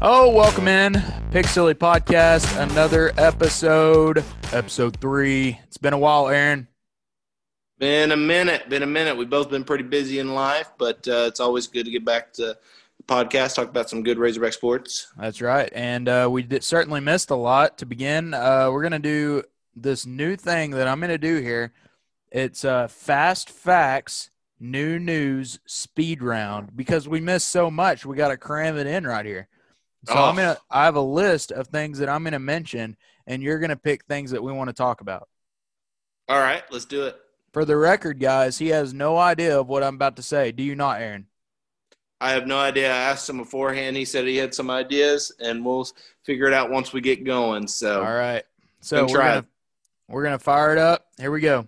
Oh, welcome in. Pig Silly Podcast, another episode, episode three. It's been a while, Aaron. Been a minute. Been a minute. We've both been pretty busy in life, but uh, it's always good to get back to the podcast, talk about some good Razorback sports. That's right. And uh, we did, certainly missed a lot. To begin, uh, we're going to do this new thing that I'm going to do here. It's uh, Fast Facts New News Speed Round because we missed so much. We got to cram it in right here. So Oh. I'm gonna. I have a list of things that I'm gonna mention, and you're gonna pick things that we want to talk about. All right, let's do it. For the record, guys, he has no idea of what I'm about to say. Do you not, Aaron? I have no idea. I asked him beforehand. He said he had some ideas, and we'll figure it out once we get going. So, All right. So we're gonna, we're gonna fire it up. Here we go.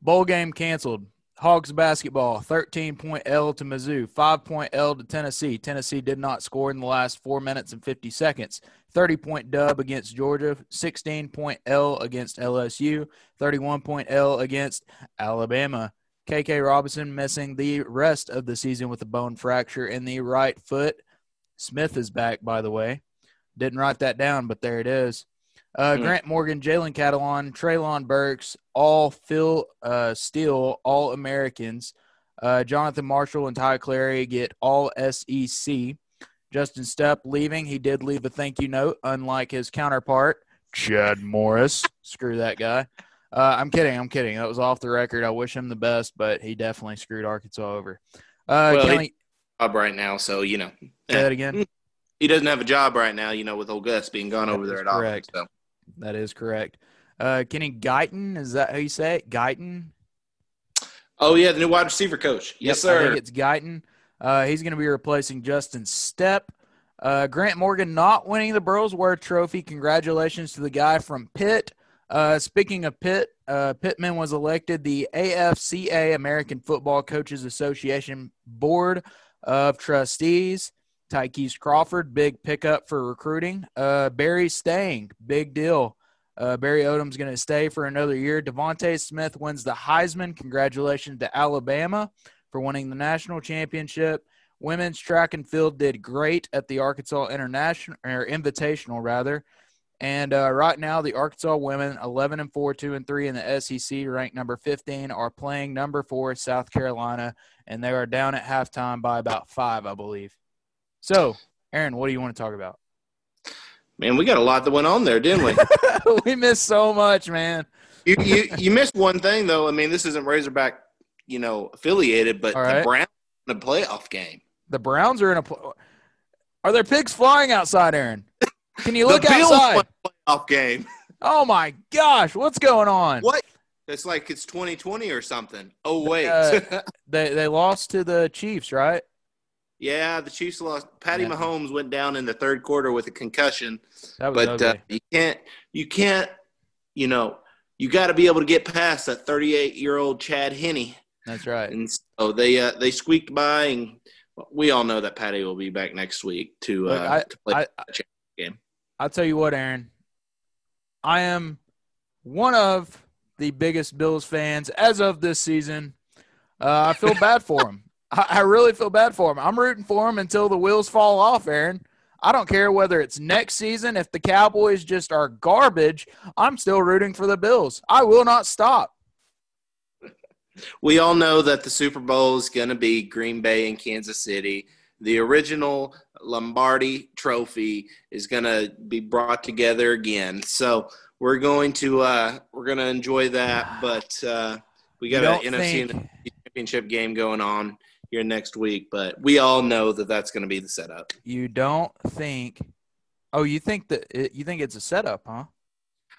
Bowl game canceled. Hogs basketball, 13 point L to Mizzou, 5 point L to Tennessee. Tennessee did not score in the last 4 minutes and 50 seconds. 30 point dub against Georgia, 16 point L against LSU, 31 point L against Alabama. KK Robinson missing the rest of the season with a bone fracture in the right foot. Smith is back, by the way. Didn't write that down, but there it is. Uh, Hmm. Grant Morgan, Jalen Catalon, Treylon Burks, all Phil uh, Steele, all Americans. Uh, Jonathan Marshall and Ty Clary get all SEC. Justin Stepp leaving. He did leave a thank you note, unlike his counterpart, Chad Morris. Screw that guy. Uh, I'm kidding. I'm kidding. That was off the record. I wish him the best, but he definitely screwed Arkansas over. Uh, Well, he- Kelly, job right now, so you know say that again. he doesn't have a job right now. You know, with old Gus being gone That over there at Auburn. correct. So, That is correct. Uh, Kenny Guiton, is that how you say it? Guiton? oh yeah, the new wide receiver coach. Yes, Yep, I sir. think it's Guiton. Uh, he's going to be replacing Justin Stepp. Uh, Grant Morgan not winning the Burlsworth Trophy. Congratulations to the guy from Pitt. Uh, speaking of Pitt, uh, Pittman was elected the AFCA American Football Coaches Association Board of Trustees. Ty'Kieast Crawford, big pickup for recruiting. Uh, Barry staying, big deal. Uh, Barry Odom's going to stay for another year. DeVonta Smith wins the Heisman. Congratulations to Alabama for winning the national championship. Women's track and field did great at the Arkansas International or Invitational rather. And uh, right now, the Arkansas women, 11 and 4, 2 and 3 in the SEC, ranked number 15, are playing number four, South Carolina, and they are down at halftime by about five, I believe. So, Aaron, what do you want to talk about? Man, we got a lot that went on there, didn't we? we missed so much, man. you, you you missed one thing though. I mean, this isn't Razorback, you know, affiliated, but All the. Browns in a playoff game. The Browns are in a. pl- Are there pigs flying outside, Aaron? Can you look outside? playoff game. Oh my gosh, what's going on? What? It's like it's 2020 or something. Oh wait. Uh, They they lost to the Chiefs, right? Yeah, the Chiefs lost. Patty Yeah. Mahomes went down in the third quarter with a concussion, That was but uh, you can't. You can't. You know, you got to be able to get past that 38 year old Chad Henne, That's right. and so they uh, they squeaked by, and we all know that Patty will be back next week to uh, Look, I- to play. I, game. I'll tell you what, Aaron. I am one of the biggest Bills fans as of this season. Uh, I feel bad for him. I, I really feel bad for him. I'm rooting for him until the wheels fall off, Aaron. I don't care whether it's next season. If the Cowboys just are garbage, I'm still rooting for the Bills. I will not stop. we all know that the Super Bowl is going to be Green Bay and Kansas City. The original Lombardi trophy is going to be brought together again. So we're going to uh, we're going to enjoy that. But uh, we got an NFC think- championship game going on here next week. But we all know that that's going to be the setup. You don't think? Oh, you think that it, you think it's a setup, huh?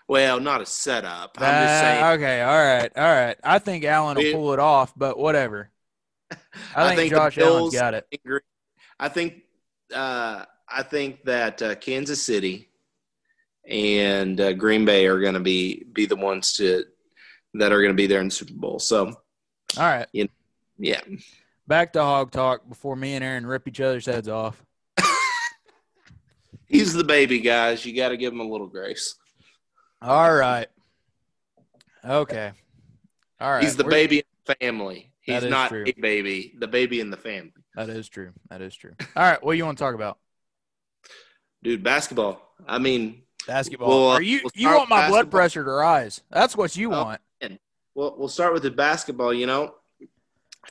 Well, not a setup. I'm Uh, just saying. Okay, all right, all right. I think Allen will pull it off, but whatever. I think, the Josh Allen's got it. I think uh, I think that uh, Kansas City and uh, Green Bay are going to be be the ones to that are going to be there in the Super Bowl. So All right, You yeah, back to hog talk before me and Aaron rip each other's heads off. he's the baby, guys. You got to give him a little grace. All right. Okay. All right. he's the we're- baby in the family. He's not true. a baby. The baby in the family. That is true. That is true. All right. What do you want to talk about? Dude, basketball. I mean, basketball. Well, Are you we'll you want my with blood pressure to rise? That's what you Oh. want. Well, we'll start with the basketball. You know,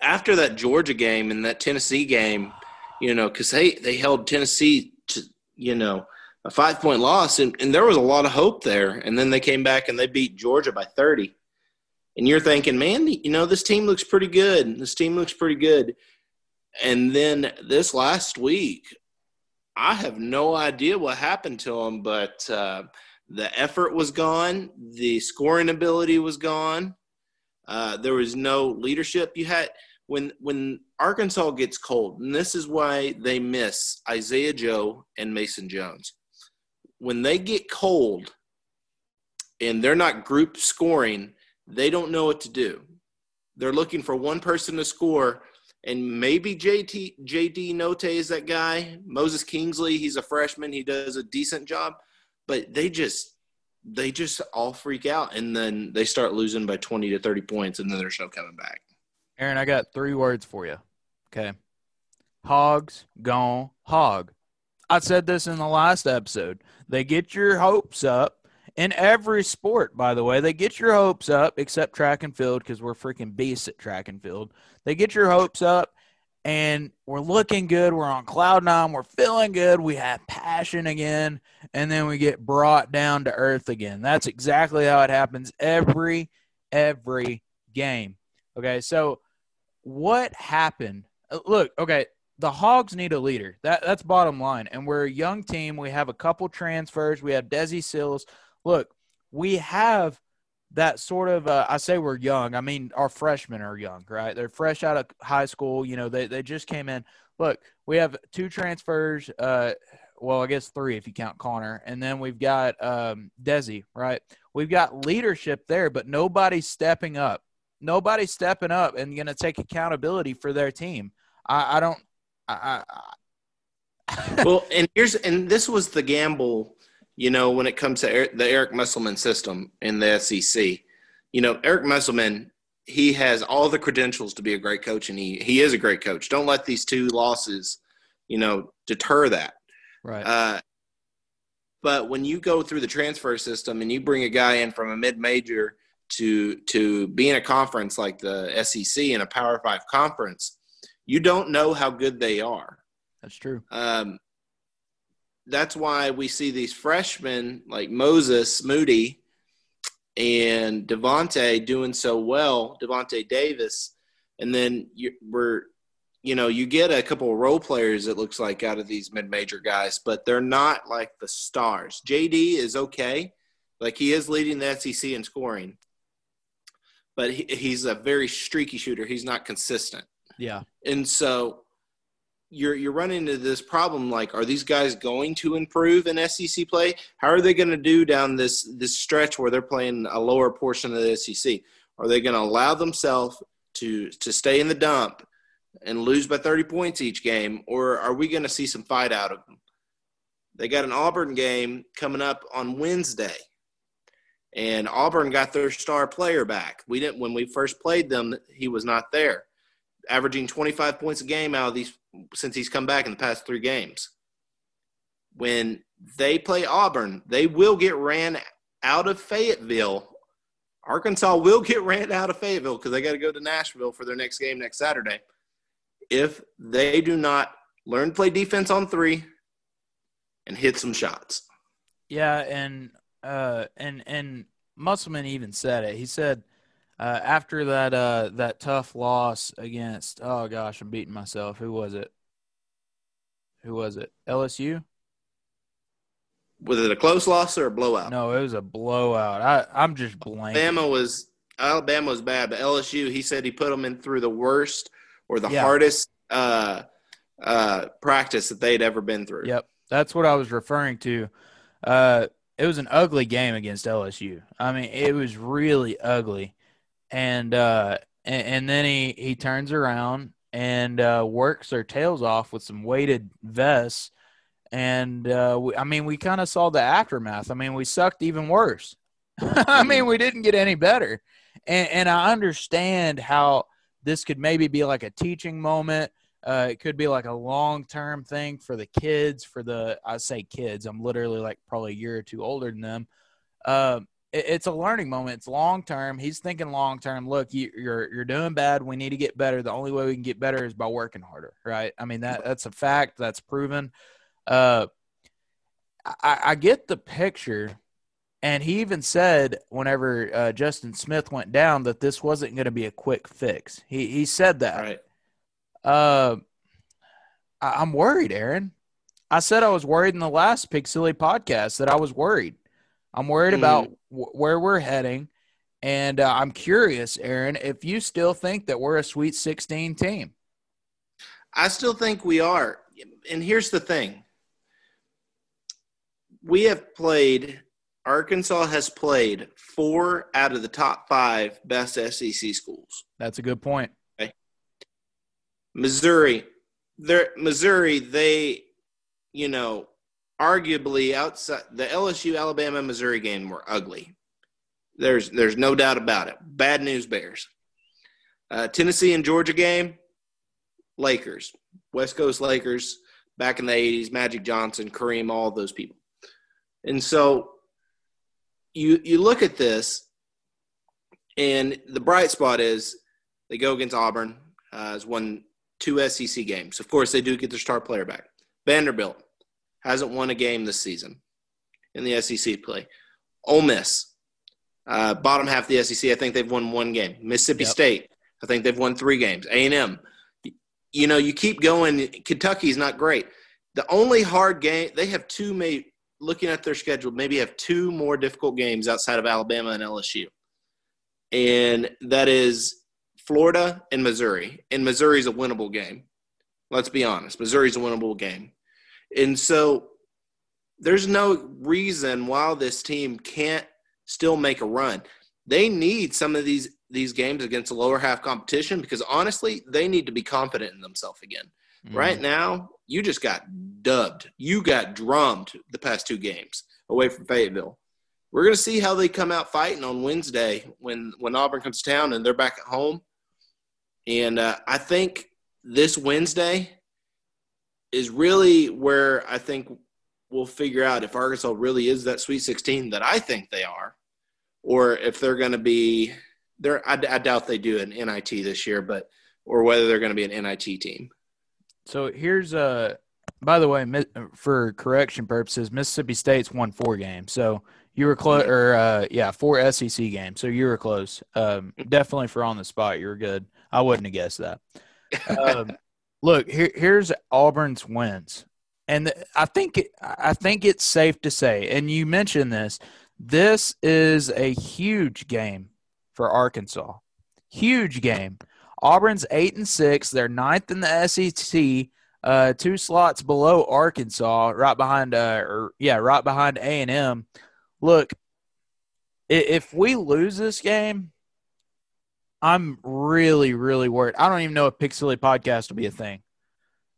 after that Georgia game and that Tennessee game, you know, because they they held Tennessee to you know a five point loss, and, and there was a lot of hope there. And then they came back and they beat Georgia by thirty. And you're thinking, man, you know, this team looks pretty good. This team looks pretty good. And then this last week, I have no idea what happened to them, but uh, the effort was gone, the scoring ability was gone. Uh, there was no leadership. You had when when Arkansas gets cold, and this is why they miss Isaiah Joe and Mason Jones. When they get cold, and they're not group scoring, they don't know what to do. They're looking for one person to score, and maybe JT JD Notae is that guy. Moses Kingsley, he's a freshman. He does a decent job, but they just they just all freak out, and then they start losing by twenty to thirty points, and then there's no coming back. Aaron, I got three words for you. Okay. Hogs gone hog. I said this in the last episode. They get your hopes up in every sport, by the way. They get your hopes up, except track and field, because we're freaking beasts at track and field. They get your hopes up, and we're looking good. We're on cloud nine. We're feeling good. We have passion again, and then we get brought down to earth again. That's exactly how it happens every, every game. Okay, so what happened? Uh, Look, okay, the Hogs need a leader. That that's bottom line. And we're a young team. We have a couple transfers. We have Desi Sills. Look, we have that sort of. Uh, I say we're young. I mean, our freshmen are young, right? They're fresh out of high school. You know, they they just came in. Look, we have two transfers. Uh, well, I guess three if you count Connor, and then we've got um, Desi, right? We've got leadership there, but nobody's stepping up nobody's stepping up and going to take accountability for their team. I, I don't. I, I, well, and here's and this was the gamble, you know, when it comes to Eric, the Eric Musselman system in the SEC. You know, Eric Musselman, he has all the credentials to be a great coach, and he he is a great coach. Don't let these two losses, you know, deter that. right. Uh, but when you go through the transfer system and you bring a guy in from a mid major to to be in a conference like the SEC in a Power Five conference, you don't know how good they are. That's true. Um, that's why we see these freshmen like Moses Moody and Davonte doing so well, Davonte Davis, and then you, we're, you know, you get a couple of role players. It looks like out of these mid-major guys, but they're not like the stars. JD is okay, like he is leading the SEC in scoring, but he, he's a very streaky shooter. He's not consistent. Yeah. And so you're you're running into this problem like are these guys going to improve in SEC play? How are they going to do down this this stretch where they're playing a lower portion of the SEC? Are they going to allow themselves to to stay in the dump and lose by 30 points each game or are we going to see some fight out of them? They got an Auburn game coming up on Wednesday. And Auburn got their star player back. We didn't when we first played them, he was not there averaging 25 points a game out of these since he's come back in the past three games. When they play Auburn, they will get ran out of Fayetteville. Arkansas will get ran out of Fayetteville because they got to go to Nashville for their next game next Saturday. If they do not learn to play defense on three and hit some shots. Yeah, and uh, and and Musselman even said it. He said uh, after that uh, that tough loss against oh gosh, I'm beating myself. Who was it? Who was it? LSU? Was it a close loss or a blowout? No, it was a blowout. I I'm just blank. Alabama was Alabama was bad, but LSU he said he put them in through the worst or the Yeah. hardest uh, uh, practice that they'd ever been through. Yep, that's what I was referring to. Uh, it was an ugly game against LSU. I mean, it was really ugly, and uh, and, and then he he turns around and uh, works their tails off with some weighted vests, and uh, we, I mean, we kind of saw the aftermath. I mean, we sucked even worse. I mean, we didn't get any better, and and I understand how this could maybe be like a teaching moment Uh, it could be like a long term thing for the kids. For the I say kids, I'm literally like probably a year or two older than them. Uh, it's a learning moment. It's long term. He's thinking long term. Look, you, you're you're doing bad. We need to get better. The only way we can get better is by working harder, right? I mean that that's a fact. That's proven. Uh, I, I get the picture. And he even said, whenever uh, Justin Smith went down, that this wasn't going to be a quick fix. He he said that. Right. Uh, I, I'm worried, Aaron. I said I was worried in the last Pig Silly podcast that I was worried. I'm worried Mhm. about w- where we're heading, and uh, I'm curious, Aaron, if you still think that we're a Sweet 16 team. I still think we are. And here's the thing we have played, Arkansas has played four out of the top five best SEC schools. That's a good point. Missouri, they're, Missouri, they, you know, arguably outside the LSU Alabama Missouri game were ugly. There's there's no doubt about it. Bad news bears. Uh, Tennessee and Georgia game, Lakers, West Coast Lakers back in the 80s, Magic Johnson, Kareem, all those people. And so you you look at this and the bright spot is they go against Auburn, uh, has won two SEC games. Of course, they do get their star player back. Vanderbilt hasn't won a game this season in the SEC play. Ole Miss, uh, bottom half of the SEC, I think they've won one game. Mississippi Yep. State, I think they've won three games. A and M, you know, you keep going. Kentucky's not great. The only hard game they have two. May looking at their schedule, maybe have two more difficult games outside of Alabama and LSU, and that is Florida and Missouri. And Missouri's a winnable game. Let's be honest. Missouri's a winnable game. And so there's no reason why this team can't still make a run. They need some of these these games against the lower half competition because honestly, they need to be confident in themselves again. Right now, you just got dubbed. You got drummed the past two games away from Fayetteville. We're going to see how they come out fighting on Wednesday when when Auburn comes to town and they're back at home. And uh, I think this Wednesday is really where I think we'll figure out if Arkansas really is that Sweet 16 that I think they are, or if they're going to be. They're, I, I doubt they do an NIT this year, but or whether they're going to be an NIT team. So here's uh by the way, for correction purposes, Mississippi State's won four games. So you were close, or uh, yeah, four SEC games. So you were close. Um, definitely for on the spot, you were good. I wouldn't have guessed that. Um, look, here, here's Auburn's wins, and I think I think it's safe to say, and you mentioned this. This is a huge game for Arkansas. Huge game. Auburn's eight and six. They're ninth in the SEC, uh, two slots below Arkansas, right behind, uh, or yeah, right behind A and M. Look, if we lose this game, I'm really, really worried. I don't even know if Pig Silly podcast will be a thing.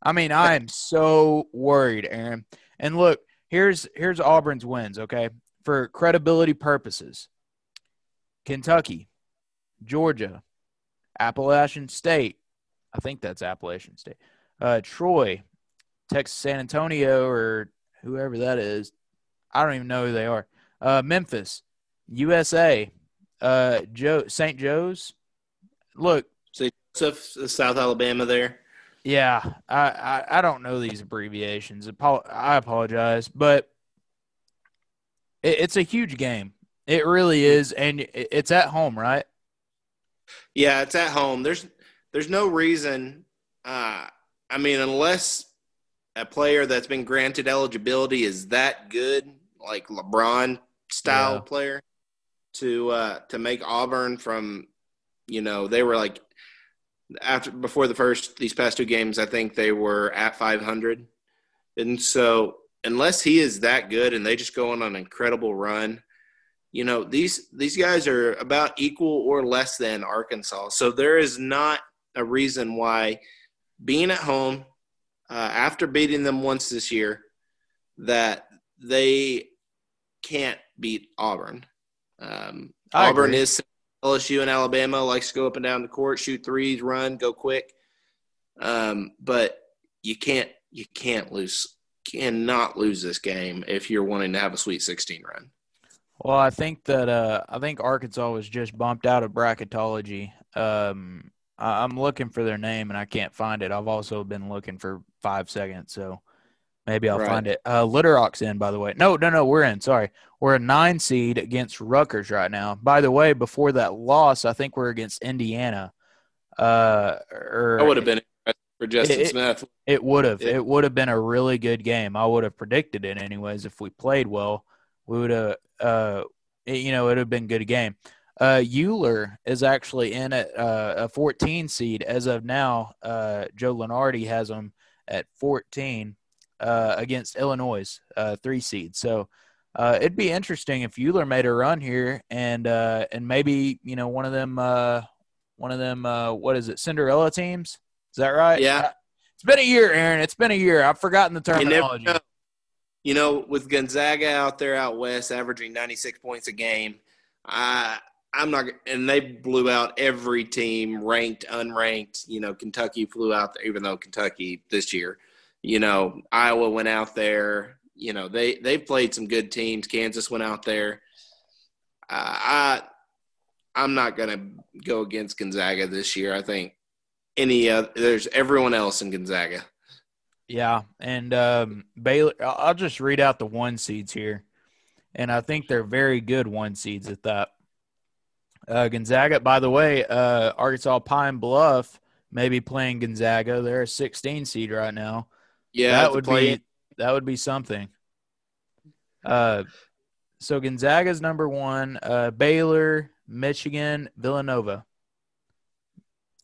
I mean, I am so worried, Aaron. And look, here's here's Auburn's wins, okay? For credibility purposes. Kentucky, Georgia, Appalachian State. I think that's Appalachian State. Uh, Troy, Texas San Antonio, or whoever that is. I don't even know who they are. Uh, Memphis, USA, uh, Joe St. Joe's. Look, So Joseph, South Alabama there. yeah, I, I, I don't know these abbreviations. I apologize, but it, it's a huge game. It really is, and it's at home, right? Yeah, it's at home. There's there's no reason. Uh, I mean, unless a player that's been granted eligibility is that good, like LeBron style Yeah. player, to uh, to make Auburn from, you know, they were like after before the first these past two games, I think they were at 500, and so unless he is that good and they just go on an incredible run, you know these these guys are about equal or less than Arkansas. So there is not a reason why being at home uh, after beating them once this year that they can't beat Auburn. Um, Auburn agree. is LSU and Alabama likes to go up and down the court, shoot threes, run, go quick. Um, but you can't you can't lose cannot lose this game if you're wanting to have a Sweet 16 run. Well, I think that uh, I think Arkansas was just bumped out of bracketology. Um, I, am looking for their name and I can't find it. I've also been looking for five seconds, so maybe I'll right. find it. Uh, Little Rock's in, by the way. No, no, no, we're in. Sorry, we're a nine seed against Rutgers right now. By the way, before that loss, I think we're against Indiana. Uh, or that would have been for Justin it, Smith. It would have. It, it would have been a really good game. I would have predicted it anyways if we played well. We would have uh, you know, it would have been a good game. Uh, Euler is actually in at uh, a 14 seed as of now. Uh, Joe Lunardi has them at 14 uh, against Illinois, uh, three seed. So uh, it'd be interesting if Euler made a run here, and uh, and maybe you know one of them, uh, one of them, uh, what is it, Cinderella teams? Is that right? Yeah. Uh, it's been a year, Aaron. It's been a year. I've forgotten the terminology you know, with Gonzaga out there out west, averaging 96 points a game, I, I'm not, and they blew out every team, ranked, unranked. You know, Kentucky flew out there, even though Kentucky this year, you know, Iowa went out there. You know, they they played some good teams. Kansas went out there. Uh, I I'm not going to go against Gonzaga this year. I think any uh, there's everyone else in Gonzaga. Yeah, and um, Baylor. I'll just read out the one seeds here, and I think they're very good one seeds at that. Uh, Gonzaga, by the way, uh, Arkansas Pine Bluff may be playing Gonzaga. They're a 16 seed right now. Yeah, that would be that would be something. Uh, so Gonzaga's number one. Uh, Baylor, Michigan, Villanova.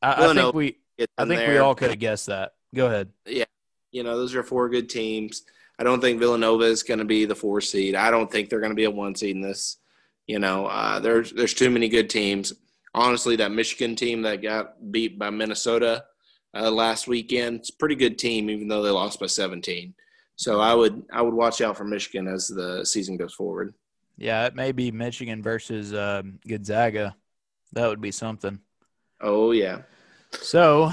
I, Villanova I think we I think there. we all could have guessed that. Go ahead. Yeah, you know, those are four good teams. I don't think Villanova is going to be the four seed. I don't think they're going to be a one seed in this. You know, uh, there's there's too many good teams. Honestly, that Michigan team that got beat by Minnesota uh, last weekend, it's a pretty good team, even though they lost by 17. So I would I would watch out for Michigan as the season goes forward. Yeah, it may be Michigan versus uh, Gonzaga. That would be something. Oh yeah. So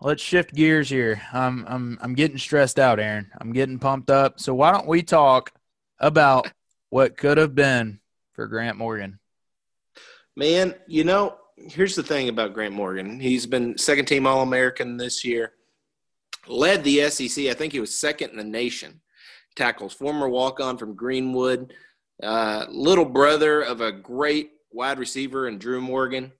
let's shift gears here. I'm I'm I'm getting stressed out, Aaron. I'm getting pumped up. So why don't we talk about what could have been for Grant Morgan? Man, you know, here's the thing about Grant Morgan. He's been second team All American this year. Led the SEC. I think he was second in the nation. Tackles former walk on from Greenwood, uh, little brother of a great wide receiver and Drew Morgan.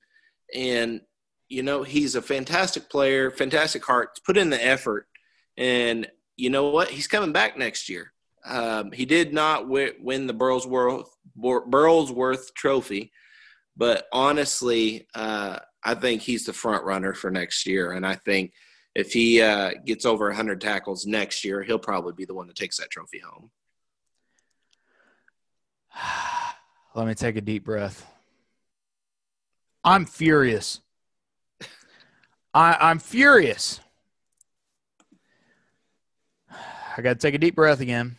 And you know, he's a fantastic player, fantastic heart, put in the effort. And you know what? He's coming back next year. Um, he did not win the Burlsworth, Burlsworth Trophy, but honestly, uh, I think he's the front runner for next year. And I think if he uh, gets over 100 tackles next year, he'll probably be the one that takes that trophy home. Let me take a deep breath. I'm furious. I, I'm furious. I got to take a deep breath again.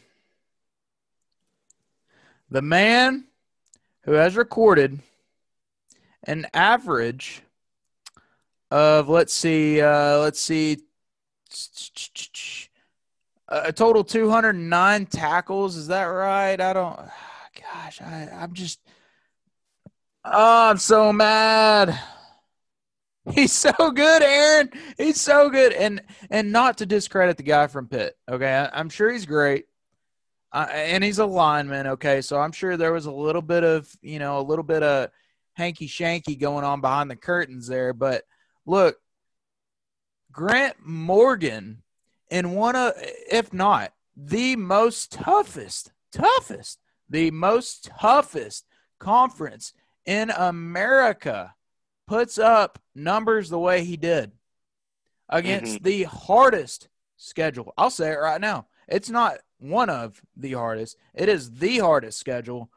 The man who has recorded an average of let's see, uh, let's see, a total 209 tackles. Is that right? I don't. Gosh, I, I'm just. Oh, I'm so mad. He's so good, Aaron. He's so good, and and not to discredit the guy from Pitt. Okay, I, am sure he's great, uh, and he's a lineman. Okay, so I'm sure there was a little bit of you know a little bit of hanky shanky going on behind the curtains there. But look, Grant Morgan in one of, if not the most toughest, toughest, the most toughest conference in America puts up numbers the way he did against mm-hmm. the hardest schedule. I'll say it right now. It's not one of the hardest, it is the hardest schedule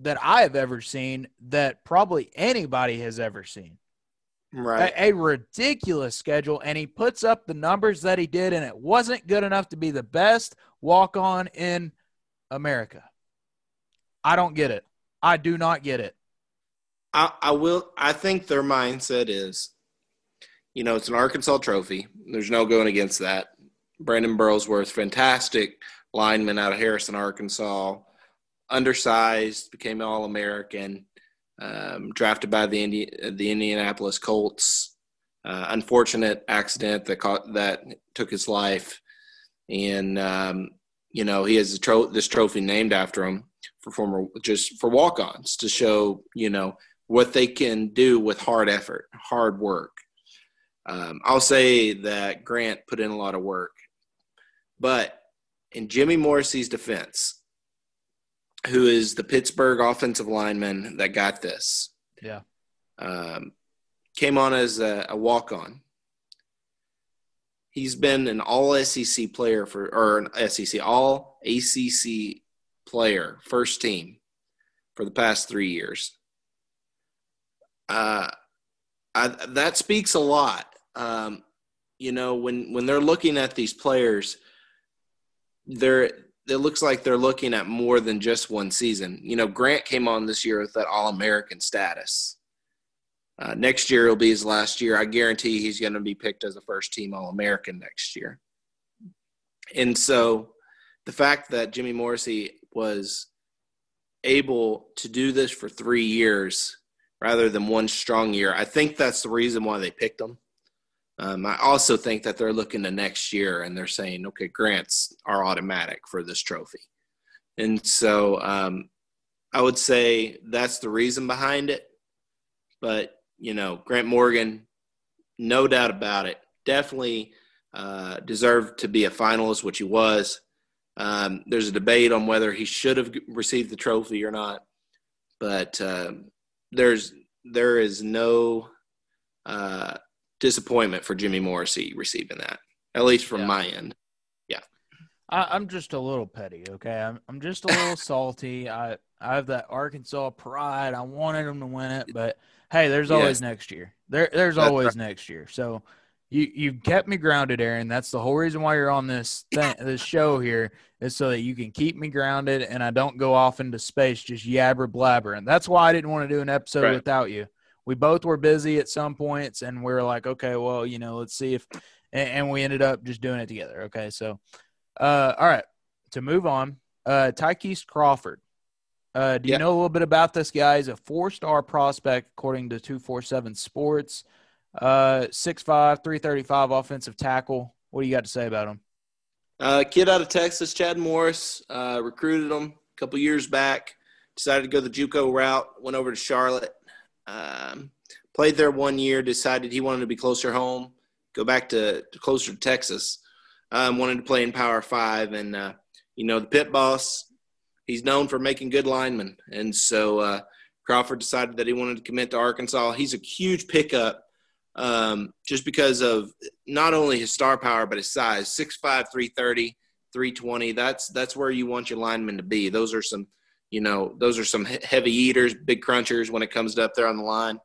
that I have ever seen that probably anybody has ever seen. Right. A, a, ridiculous schedule. And he puts up the numbers that he did, and it wasn't good enough to be the best walk on in America. I don't get it. I do not get it. I, I will. I think their mindset is you know, it's an Arkansas trophy. There's no going against that. Brandon Burlsworth, fantastic lineman out of Harrison, Arkansas, undersized, became All American, um, drafted by the Indi- the Indianapolis Colts. Uh, unfortunate accident that caught, that took his life, and um, you know he has tro- this trophy named after him for former just for walk-ons to show you know what they can do with hard effort, hard work. Um, I'll say that Grant put in a lot of work, but in Jimmy Morrissey's defense, who is the Pittsburgh offensive lineman that got this, Yeah. um, came on as a, a walk-on. He's been an All SEC player for, or an SEC All ACC player, first team, for the past three years. Uh, I, that speaks a lot. Um, you know, when when they're looking at these players, they're it looks like they're looking at more than just one season. You know, Grant came on this year with that All American status. Uh, next year will be his last year. I guarantee he's going to be picked as a first team All American next year. And so the fact that Jimmy Morrissey was able to do this for three years rather than one strong year, I think that's the reason why they picked him. Um, I also think that they're looking to next year and they're saying, okay, grants are automatic for this trophy. And so um, I would say that's the reason behind it. But, you know, Grant Morgan, no doubt about it, definitely uh, deserved to be a finalist, which he was. Um, there's a debate on whether he should have received the trophy or not. But uh, there's there is no uh, disappointment for Jimmy Morrissey receiving that, at least from Yeah. my end. I, I'm just a little petty, okay? I'm I'm just a little salty. I I have that Arkansas pride. I wanted them to win it, but hey, there's always next year. There there's That's always next year. So you you've kept me grounded, Aaron. That's the whole reason why you're on this thing, this show here is so that you can keep me grounded and I don't go off into space just yabber blabber. And that's why I didn't want to do an episode Right. without you. We both were busy at some points, and we are like, okay, well, you know, let's see if, and, and we ended up just doing it together. Okay, so. Uh, all right. To move on, uh, Ty'Kieast Crawford. Uh, do you Yeah. know a little bit about this guy? He's a four-star prospect according to 247 Sports. Uh, 6'5", 335 offensive tackle. What do you got to say about him? Uh, kid out of Texas, Chad Morris, uh, recruited him a couple years back. Decided to go the JUCO route. Went over to Charlotte. Um, played there one year. Decided he wanted to be closer home. Go back to, to closer to Texas. Um, wanted to play in Power Five, and uh, you know the pit boss. He's known for making good linemen, and so uh, Crawford decided that he wanted to commit to Arkansas. He's a huge pickup, um, just because of not only his star power but his size 6'5 330 320 that's that's where you want your linemen to be those are some you know those are some heavy eaters big crunchers when it comes to up there on the line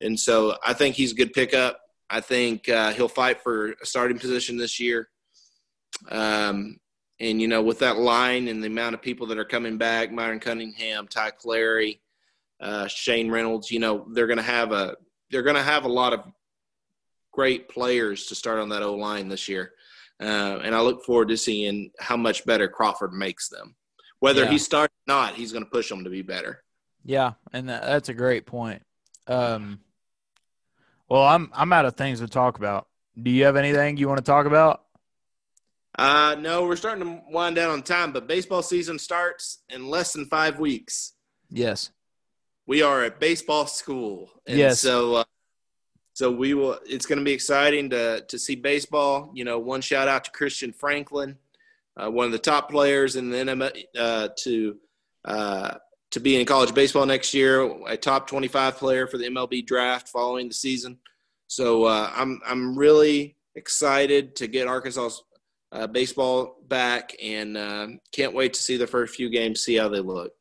and so i think he's a good pickup i think uh, he'll fight for a starting position this year um, and you know with that line and the amount of people that are coming back myron cunningham ty clary uh, shane reynolds you know they're going to have a they're going to have a lot of great players to start on that O line this year. Uh, and I look forward to seeing how much better Crawford makes them. Whether Yeah. he starts or not, he's going to push them to be better. Yeah, and that, that's a great point. Um, well, I'm I'm out of things to talk about. Do you have anything you want to talk about? Uh, no, we're starting to wind down on time, but baseball season starts in less than five weeks. Yes. We are at baseball school, and Yes. so uh, so we will. It's going to be exciting to to see baseball. You know, one shout out to Christian Franklin, uh, one of the top players in the NM, uh, to uh, to be in college baseball next year, a top 25 player for the MLB draft following the season. So uh, I'm I'm really excited to get Arkansas's uh, baseball back, and uh, can't wait to see the first few games, see how they look.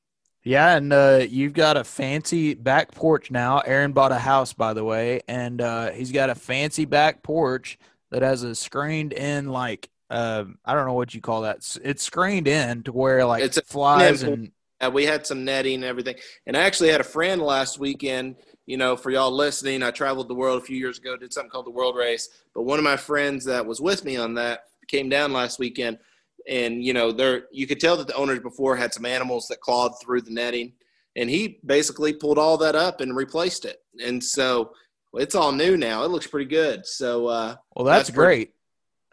Yeah, and uh, you've got a fancy back porch now. Aaron bought a house, by the way, and uh, he's got a fancy back porch that has a screened in, like uh, I don't know what you call that. It's- screened in to where like It's a flies and we had some netting and everything. And I actually had a friend last weekend. you know, for y'all listening, I traveled the world a few years ago, did something called the World Race. But one of my friends that was with me on that came down last weekend, and you know, there you could tell that the owners before had some animals that clawed through the netting, and he basically pulled all that up and replaced it. And so it's all new now. It looks pretty good. So, uh, well, that's, that's great. pretty-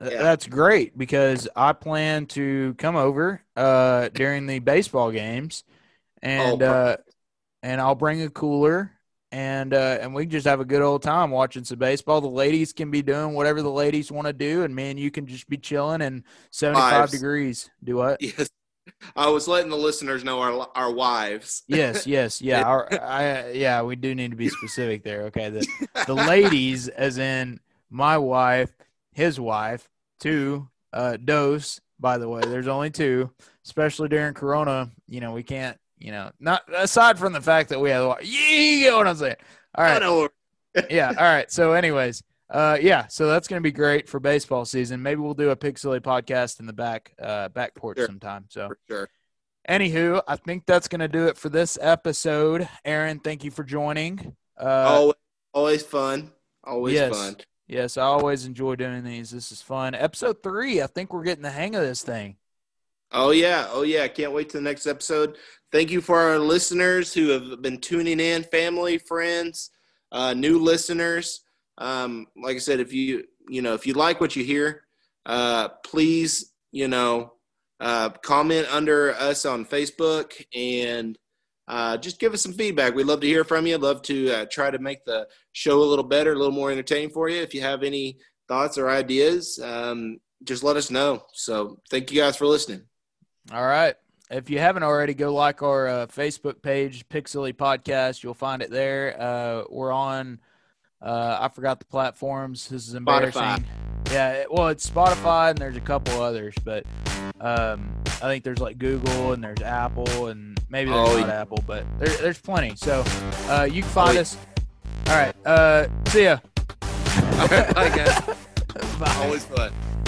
Yeah. That's great because I plan to come over uh, during the baseball games, and Oh, uh, and I'll bring a cooler, and uh, and we can just have a good old time watching some baseball. The ladies can be doing whatever the ladies want to do, and man, you can just be chilling and seventy five degrees. Do what? yes, I was letting the listeners know our our wives. Yes, yes, yeah, our, I, yeah. We do need to be specific there. Okay, the the ladies, as in my wife, his wife, two uh, dose. By the way, there's only two, especially during Corona. You know, we can't. You know, not aside from the fact that we have. You get what I'm saying? All right, yeah. All right. So, anyways, uh, yeah. So that's gonna be great for baseball season. Maybe we'll do a Pig Silly podcast in the back, uh, back porch Sure. sometime. So. for sure. Anywho, I think that's going to do it for this episode. Aaron, thank you for joining. Uh, always, always fun. Always yes. fun. Yes, I always enjoy doing these. This is fun. Episode three, I think we're getting the hang of this thing. Oh yeah, oh yeah! Can't wait to the next episode. Thank you for our listeners who have been tuning in, family, friends, uh, new listeners. Um, like I said, if you you know if you like what you hear, uh, please you know uh, comment under us on Facebook and uh, just give us some feedback. We'd love to hear from you. Love to uh, try to make the show a little better, a little more entertaining for you. If you have any thoughts or ideas, um, just let us know. So thank you guys for listening. All right. If you haven't already, go like our uh, Facebook page, Pig Silly Podcast. You'll find it there. Uh, we're on, uh, I forgot the platforms. This is embarrassing. Spotify. Yeah, well, it's Spotify and there's a couple others, but um, I think there's like Google and there's Apple and maybe there's Oh, not yeah. Apple, but there, there's plenty. So uh, you can find yeah. us. All right. Uh, see ya. Bye, guys. Bye. Always fun.